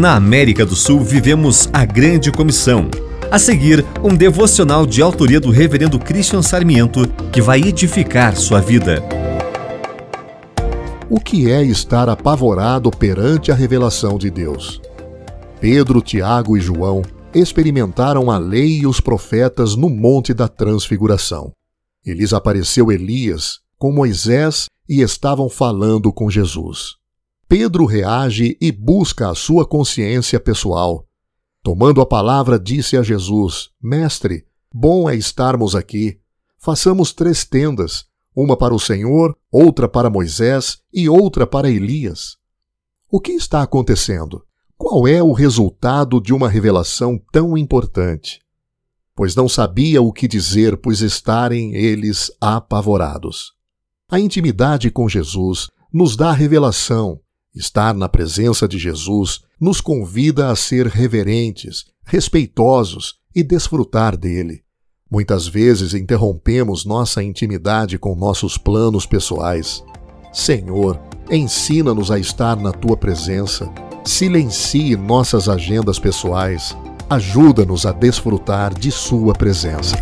Na América do Sul vivemos a Grande Comissão. A seguir, um devocional de autoria do Reverendo Christian Sarmiento que vai edificar sua vida. O que é estar apavorado perante a revelação de Deus? Pedro, Tiago e João experimentaram a lei e os profetas no Monte da Transfiguração. E lhes apareceu Elias com Moisés e estavam falando com Jesus. Pedro reage e busca a sua consciência pessoal. Tomando a palavra, disse a Jesus: Mestre, bom é estarmos aqui. Façamos três tendas, uma para o Senhor, outra para Moisés e outra para Elias. O que está acontecendo? Qual é o resultado de uma revelação tão importante? Pois não sabia o que dizer, pois estarem eles apavorados. A intimidade com Jesus nos dá revelação Estar na presença de Jesus nos convida a ser reverentes, respeitosos e desfrutar dele. Muitas vezes interrompemos nossa intimidade com nossos planos pessoais. Senhor, ensina-nos a estar na tua presença. Silencie nossas agendas pessoais. Ajuda-nos a desfrutar de Sua presença.